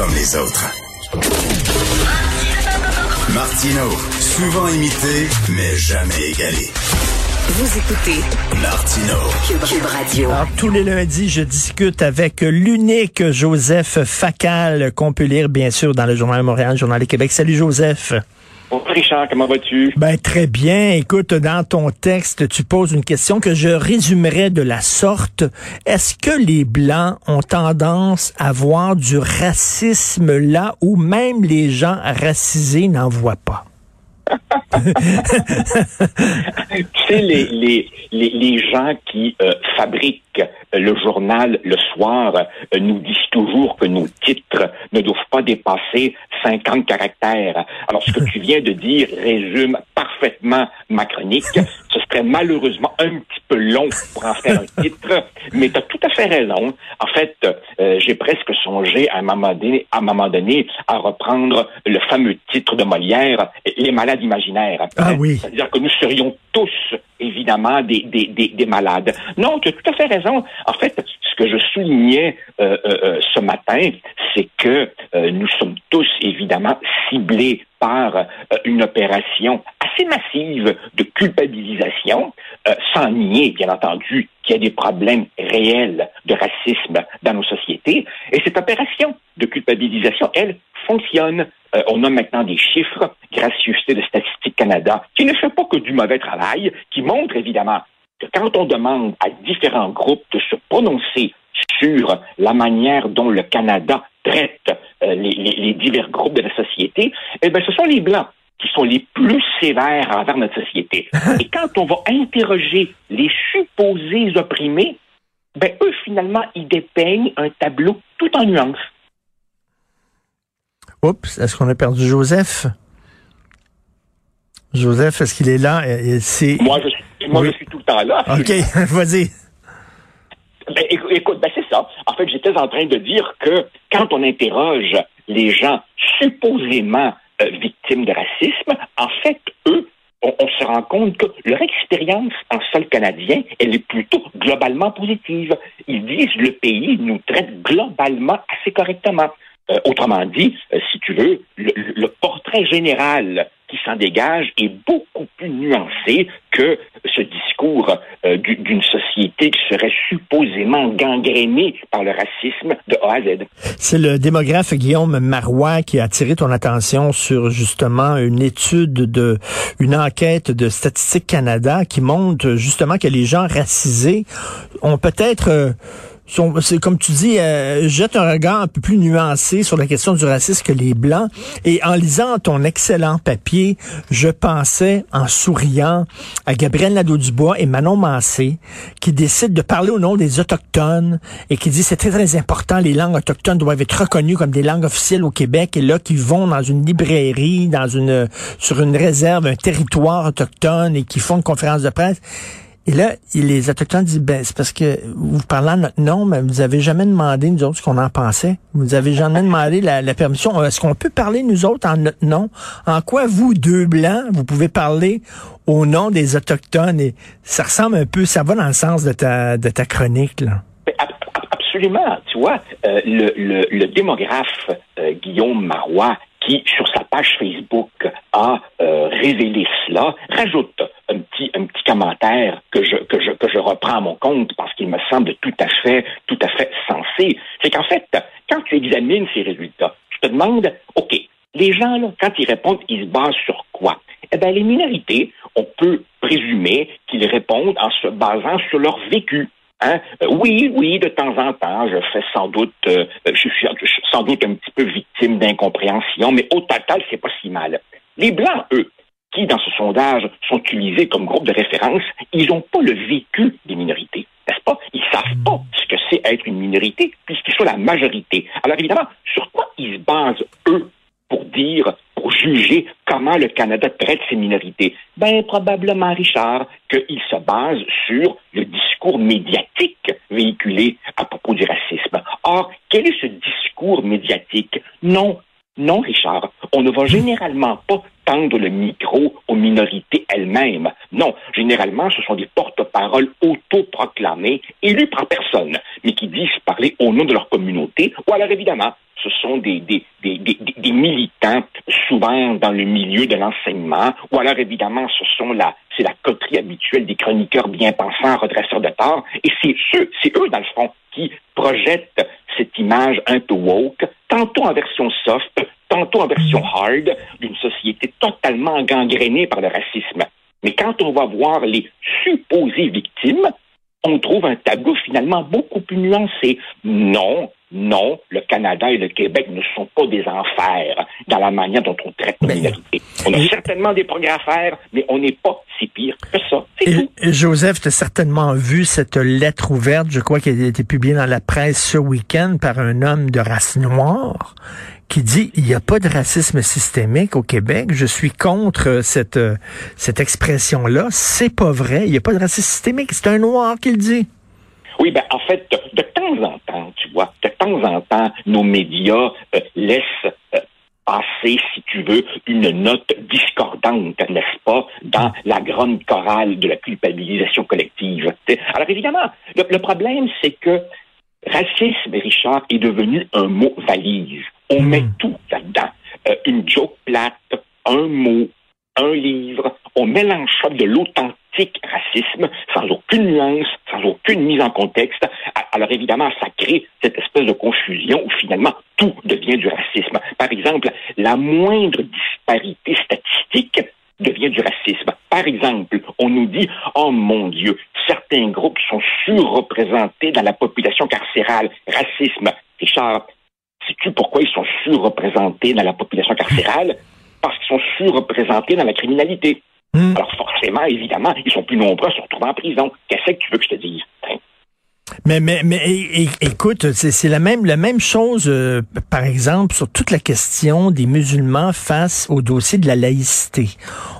comme les autres. Martino, souvent imité, mais jamais égalé. Vous écoutez Martino. Cube Radio. Alors, tous les lundis, je discute avec l'unique Joseph Facal, qu'on peut lire, bien sûr, dans le Journal de Montréal, le Journal du Québec. Salut, Joseph. Bonjour Richard, comment vas-tu? Ben, très bien. Écoute, dans ton texte, tu poses une question que je résumerai de la sorte. Est-ce que les Blancs ont tendance à voir du racisme là où même les gens racisés n'en voient pas? Tu sais, les, les, les, les gens qui euh, fabriquent le journal le soir euh, nous disent toujours que nos titres ne doivent pas dépasser 50 caractères. Alors, ce que tu viens de dire résume parfaitement ma chronique. Ce serait malheureusement un petit peu long pour en faire un titre, mais tu as tout à fait raison. En fait, euh, j'ai presque songé à un, moment donné, à un moment donné à reprendre le fameux titre de Molière, Les malades imaginaires. Ah oui. C'est-à-dire que nous serions tous, évidemment, des, des, des, des malades. Non, tu as tout à fait raison. En fait, ce que je soulignais euh, euh, ce matin, c'est que nous sommes tous, évidemment, ciblés par une opération assez massive de culpabilisation, sans nier, bien entendu, qu'il y a des problèmes réels de racisme dans nos sociétés. Et cette opération de culpabilisation, elle, fonctionne. on a maintenant des chiffres, gracieuseté de Statistique Canada, qui ne fait pas que du mauvais travail, qui montre évidemment que quand on demande à différents groupes de se prononcer sur la manière dont le Canada traite euh, les, les, divers groupes de la société, eh bien, ce sont les Blancs qui sont les plus sévères envers notre société. Et quand on va interroger les supposés opprimés, ben, eux, finalement, ils dépeignent un tableau tout en nuances. Oups, est-ce qu'on a perdu Joseph? Joseph, est-ce qu'il est là? Moi, je suis moi, je suis tout le temps là. OK, vas-y. Ben, écoute, ben c'est ça. En fait, j'étais en train de dire que quand on interroge les gens supposément victimes de racisme, en fait, eux, on, se rend compte que leur expérience en sol canadien, elle est plutôt globalement positive. Ils disent le pays nous traite globalement assez correctement. Euh, autrement dit, euh, si tu veux, le portrait général qui s'en dégage est beaucoup plus nuancé que C'est le démographe Guillaume Marois qui a attiré ton attention sur justement une étude de une enquête de Statistique Canada qui montre justement que les gens racisés ont peut-être euh, comme tu dis, euh, jette un regard un peu plus nuancé sur la question du racisme que les Blancs. Et en lisant ton excellent papier, je pensais, en souriant, à Gabriel Nadeau-Dubois et Manon Mancé, qui décident de parler au nom des Autochtones et qui dit c'est très, très important, les langues autochtones doivent être reconnues comme des langues officielles au Québec. Et là, qui vont dans une librairie, dans une, sur une réserve, un territoire autochtone et qui font une conférence de presse. Et là, les Autochtones disent, ben, c'est parce que vous parlez en notre nom, mais vous avez jamais demandé, nous autres, ce qu'on en pensait. Vous avez jamais demandé la, permission. Est-ce qu'on peut parler, nous autres, en notre nom? En quoi, vous, deux Blancs, vous pouvez parler au nom des Autochtones? Et ça ressemble un peu, ça va dans le sens de ta, de ta chronique, là. Absolument. Tu vois, euh, le, le, démographe euh, Guillaume Marois, qui, sur sa page Facebook, a euh, révélé cela, rajoute un petit, un que je, que je, que je reprends à mon compte parce qu'il me semble tout à fait, tout à fait sensé. C'est qu'en fait, quand tu examines ces résultats, tu te demandes, OK, les gens, là, quand ils répondent, ils se basent sur quoi? Eh bien, les minorités, on peut présumer qu'ils répondent en se basant sur leur vécu. Hein? Euh, oui, oui, de temps en temps, je fais sans doute, euh, je, suis, je, suis, sans doute un petit peu victime d'incompréhension, mais au total, c'est pas si mal. Les blancs, eux, qui dans ce sondage sont utilisés comme groupe de référence, ils n'ont pas le vécu des minorités, n'est-ce pas? Ils savent pas ce que c'est être une minorité, puisqu'ils sont la majorité. Alors évidemment, sur quoi ils se basent eux pour dire pour juger comment le Canada traite ses minorités? Ben, probablement, Richard, qu'il se base sur le discours médiatique véhiculé à propos du racisme. Or, quel est ce discours médiatique? Non, non, Richard, on ne va généralement pas tendre le micro aux minorités elles-mêmes. Non, généralement, ce sont des porte-paroles autoproclamés, élus par personne, mais qui disent parler au nom de leur communauté, ou alors évidemment, ce sont des, des, militants, souvent dans le milieu de l'enseignement, ou alors évidemment, ce sont la, c'est la coterie habituelle des chroniqueurs bien pensants, redresseurs de tort, et c'est eux, c'est eux, dans le fond, qui projettent cette image un peu woke, tantôt en version soft, tantôt en version hard, d'une société totalement gangrénée par le racisme. Mais quand on va voir les supposées victimes, on trouve un tableau finalement beaucoup plus nuancé. Non, non, le Canada et le Québec ne sont pas des enfers dans la manière dont on traite nos minorités. On a certainement des progrès à faire, mais on n'est pas si pire que ça. Tout. Joseph, tu as certainement vu cette lettre ouverte, je crois qu'elle a été publiée dans la presse ce week-end par un homme de race noire qui dit il n'y a pas de racisme systémique au Québec. Je suis contre cette, cette expression-là. C'est pas vrai. Il n'y a pas de racisme systémique. C'est un noir qui le dit. Oui, ben en fait, de, temps en temps, tu vois, de temps en temps, nos médias euh, laissent euh, passer, si tu veux, une note discordante, n'est-ce pas, dans la grande chorale de la culpabilisation collective. Alors évidemment, le, problème, c'est que racisme, Richard, est devenu un mot valise. On met hmm. tout là-dedans. Euh, une joke plate, un mot, un livre. On mélange ça de l'authentique racisme sans aucune nuance, sans aucune mise en contexte. Alors évidemment, ça crée cette espèce de confusion où finalement tout devient du racisme. Par exemple, la moindre disparité statistique devient du racisme. Par exemple, on nous dit, oh mon Dieu, certains groupes sont surreprésentés dans la population carcérale. Racisme. Richard, sais-tu pourquoi ils sont surreprésentés dans la population carcérale? Parce qu'ils sont surreprésentés dans la criminalité. Hmm. Alors forcément, évidemment, ils sont plus nombreux à se retrouver en prison. Qu'est-ce que tu veux que je te dise? Mais, mais, mais écoute, c'est la même, la même chose, euh, par exemple, sur toute la question des musulmans face au dossier de la laïcité.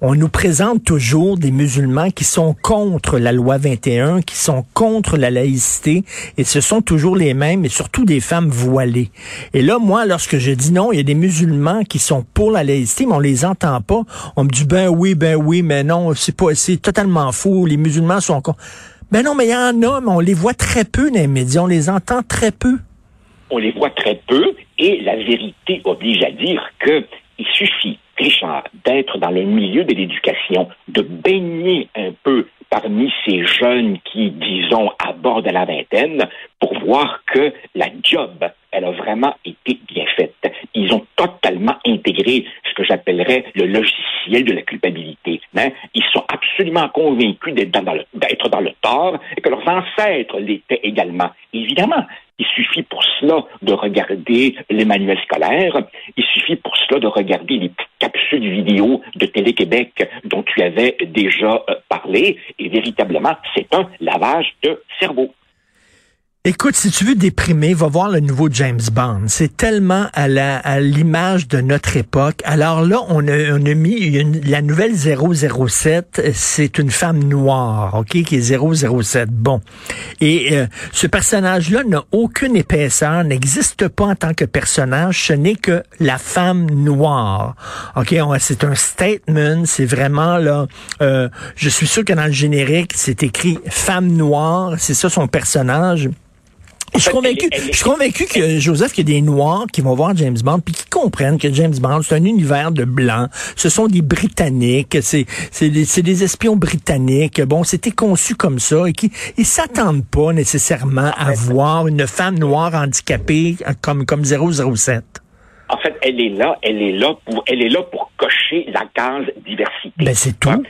On nous présente toujours des musulmans qui sont contre la loi 21, qui sont contre la laïcité, et ce sont toujours les mêmes, et surtout des femmes voilées. Et là, moi, lorsque je dis non, il y a des musulmans qui sont pour la laïcité, mais on les entend pas. On me dit, ben oui, ben oui, mais non, c'est pas, c'est totalement faux. Les musulmans sont contre. Ben non, mais il y en a, mais on les voit très peu dans les on les entend très peu. On les voit très peu, et la vérité oblige à dire que il suffit, Richard, d'être dans le milieu de l'éducation, de baigner un peu parmi ces jeunes qui, disons, abordent la vingtaine, pour voir que la job, elle a vraiment été. Ils ont totalement intégré ce que j'appellerais le logiciel de la culpabilité. Hein? Ils sont absolument convaincus d'être dans, le, d'être dans le tort et que leurs ancêtres l'étaient également. Évidemment, il suffit pour cela de regarder les manuels scolaires. Il suffit pour cela de regarder les capsules vidéo de Télé-Québec dont tu avais déjà euh, parlé. Et véritablement, c'est un lavage de cerveau. Écoute, si tu veux déprimer, va voir le nouveau James Bond. C'est tellement à la à l'image de notre époque. Alors là, on a, on a mis une, la nouvelle 007. C'est une femme noire, ok, qui est 007. Bon, et euh, ce personnage-là n'a aucune épaisseur, n'existe pas en tant que personnage. Ce n'est que la femme noire. Ok, c'est un statement. C'est vraiment là. Euh, je suis sûr que dans le générique, c'est écrit femme noire. C'est ça son personnage. Je suis convaincu, je suis convaincu que Joseph, qu'il y a des Noirs qui vont voir James Bond puis qui comprennent que James Bond, c'est un univers de blancs. Ce sont des Britanniques, c'est c'est des, des, espions britanniques. Bon, c'était conçu comme ça et qui ils s'attendent pas nécessairement à voir une femme noire handicapée comme comme 007. En fait, elle est là, elle est là pour, elle est là pour cocher la case diversité. Ben c'est tout.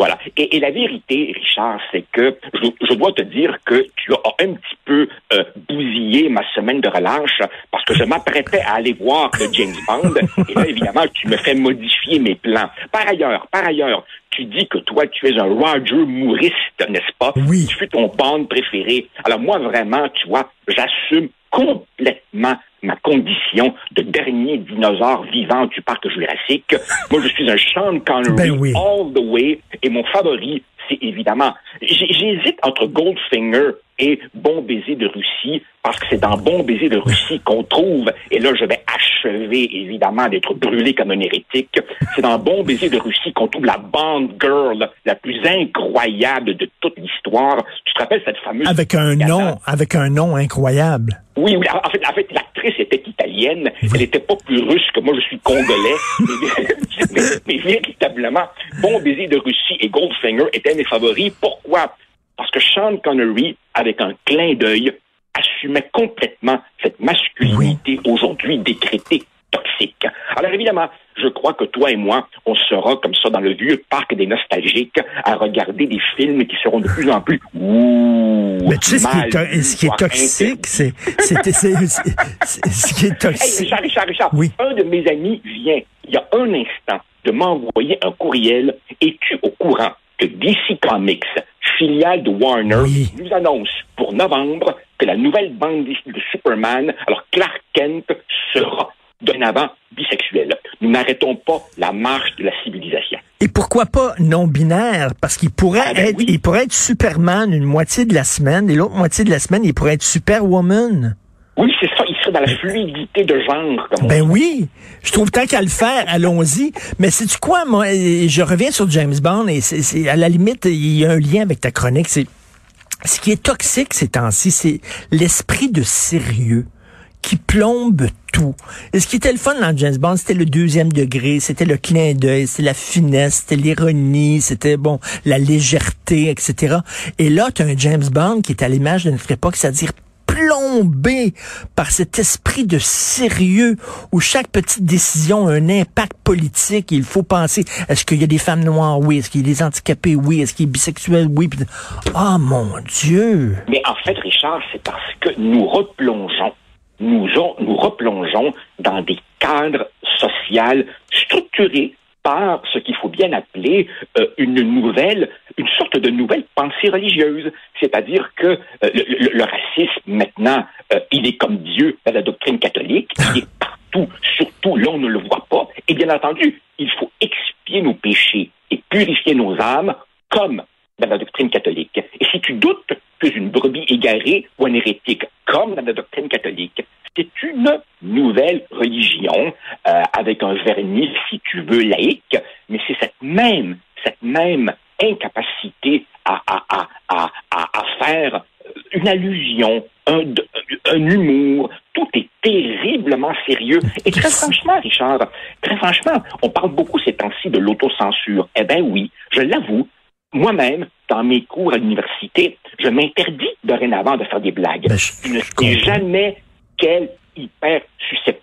Voilà. Et, la vérité, Richard, c'est que je, dois te dire que tu as un petit peu euh, bousillé ma semaine de relâche parce que je m'apprêtais à aller voir le James Bond et là, évidemment, tu me fais modifier mes plans. Par ailleurs, par ailleurs, tu dis que toi, tu es un Roger Mooriste, n'est-ce pas? Oui. Tu fais ton Bond préféré. Alors moi, vraiment, tu vois, j'assume complètement ma condition de dernier dinosaure vivant du parc jurassique. Moi, je suis un Sean Connery ben all the way, et mon favori, c'est évidemment... J'hésite entre Goldfinger et Bon baiser de Russie, parce que c'est dans Bon baiser de Russie qu'on trouve, et là je vais achever évidemment d'être brûlé comme un hérétique, c'est dans Bon baiser de Russie qu'on trouve la Bond Girl la plus incroyable de toute l'histoire. Tu te rappelles cette fameuse... Avec un nom, avec un nom incroyable. Oui, oui, en fait, en fait l'actrice était italienne italienne. Elle n'était pas plus russe que moi, je suis congolais. mais, mais, véritablement, Bon baiser de Russie et Goldfinger étaient mes favoris. Pourquoi? Parce que Sean Connery, avec un clin d'œil, assumait complètement cette masculinité aujourd'hui décrétée toxique. Alors évidemment, je crois que toi et moi, on sera comme ça dans le vieux parc des nostalgiques à regarder des films qui seront de plus en plus Mais tu sais, ce qui est, ce qui est toxique, c'est ce qui est toxique. Hey, Richard, Richard, Richard, oui. un de mes amis vient, il y a un instant, de m'envoyer un courriel. Es-tu au courant que DC Comics, filiale de Warner, nous annonce pour novembre que la nouvelle bande de Superman, alors Clark Kent, sera dorénavant bisexuel. Nous n'arrêtons pas la marche de la civilisation. Et pourquoi pas non-binaire? Parce qu'il pourrait Ah, ben être, oui. il pourrait être Superman une moitié de la semaine et l'autre moitié de la semaine, il pourrait être Superwoman. Oui, c'est ça. Dans la fluidité de genre, comme Ben oui, je trouve tant qu'à le faire, allons-y. Mais c'est tu quoi, moi, je reviens sur James Bond et c'est c'est- à la limite, il y a un lien avec ta chronique. C'est ce qui est toxique ces temps-ci, c'est l'esprit de sérieux qui plombe tout. Et ce qui était le fun dans James Bond, c'était le deuxième degré, c'était le clin d'œil, c'était la finesse, c'était l'ironie, c'était bon la légèreté, etc. Et là, tu as un James Bond qui est à l'image de notre époque, c'est-à-dire plombé par cet esprit de sérieux où chaque petite décision a un impact politique. Il faut penser, est-ce qu'il y a des femmes noires? Oui. Est-ce qu'il y a des handicapés? Oui. Est-ce qu'il est bisexuel? Oui. Ah, mon Dieu! Mais en fait, Richard, c'est parce que nous replongeons, nous, on- nous replongeons dans des cadres sociaux structurés par ce qu'il faut bien appeler euh, une nouvelle, une sorte de nouvelle pensée religieuse. C'est-à-dire que euh, le, racisme, maintenant, euh, il est comme Dieu dans la doctrine catholique, il est partout, surtout là on ne le voit pas. Et bien entendu, il faut expier nos péchés et purifier nos âmes comme dans la doctrine catholique. Et si tu doutes que une brebis égarée ou un hérétique, comme dans la doctrine catholique, c'est une nouvelle religion euh, avec un vernis, si tu veux, laïque, mais c'est cette même, cette même incapacité à, à, à, à, faire une allusion, un, un humour, tout est terriblement sérieux. Et très franchement, Richard, très franchement, on parle beaucoup ces temps-ci de l'autocensure. Eh bien oui, je l'avoue, moi-même, dans mes cours à l'université, je m'interdis dorénavant de faire des blagues. Ben, je- ne sais jamais quel hyper susceptible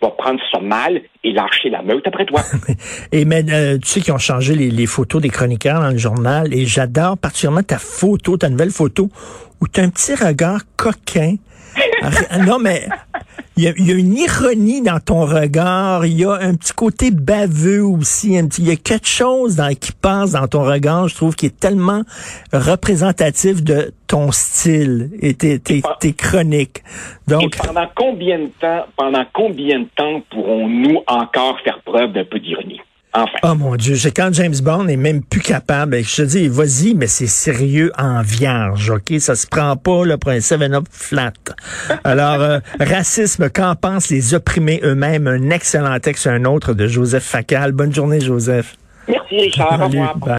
va prendre ça mal et lâcher la meute après toi. Et mais euh, tu sais qu'ils ont changé les, les photos des chroniqueurs dans le journal et j'adore particulièrement ta photo, ta nouvelle photo où tu as un petit regard coquin. Ah, non mais il y, a, il y a une ironie dans ton regard, il y a un petit côté baveux aussi, un petit, il y a quelque chose dans, qui passe dans ton regard, je trouve, qui est tellement représentatif de ton style et tes, tes, tes chroniques. Donc, Et pendant combien de temps, pendant combien de temps pourrons-nous encore faire preuve d'un peu d'ironie? Enfin. Oh mon Dieu, c'est quand James Bond est même plus capable. Je te dis, vas-y, mais c'est sérieux en vierge, OK? Ça se prend pas là, pour un 7-up flat. Alors, euh, racisme, qu'en pensent les opprimés eux-mêmes? Un excellent texte, un autre de Joseph Facal. Bonne journée, Joseph. Merci Richard, au Salut. revoir. Bye.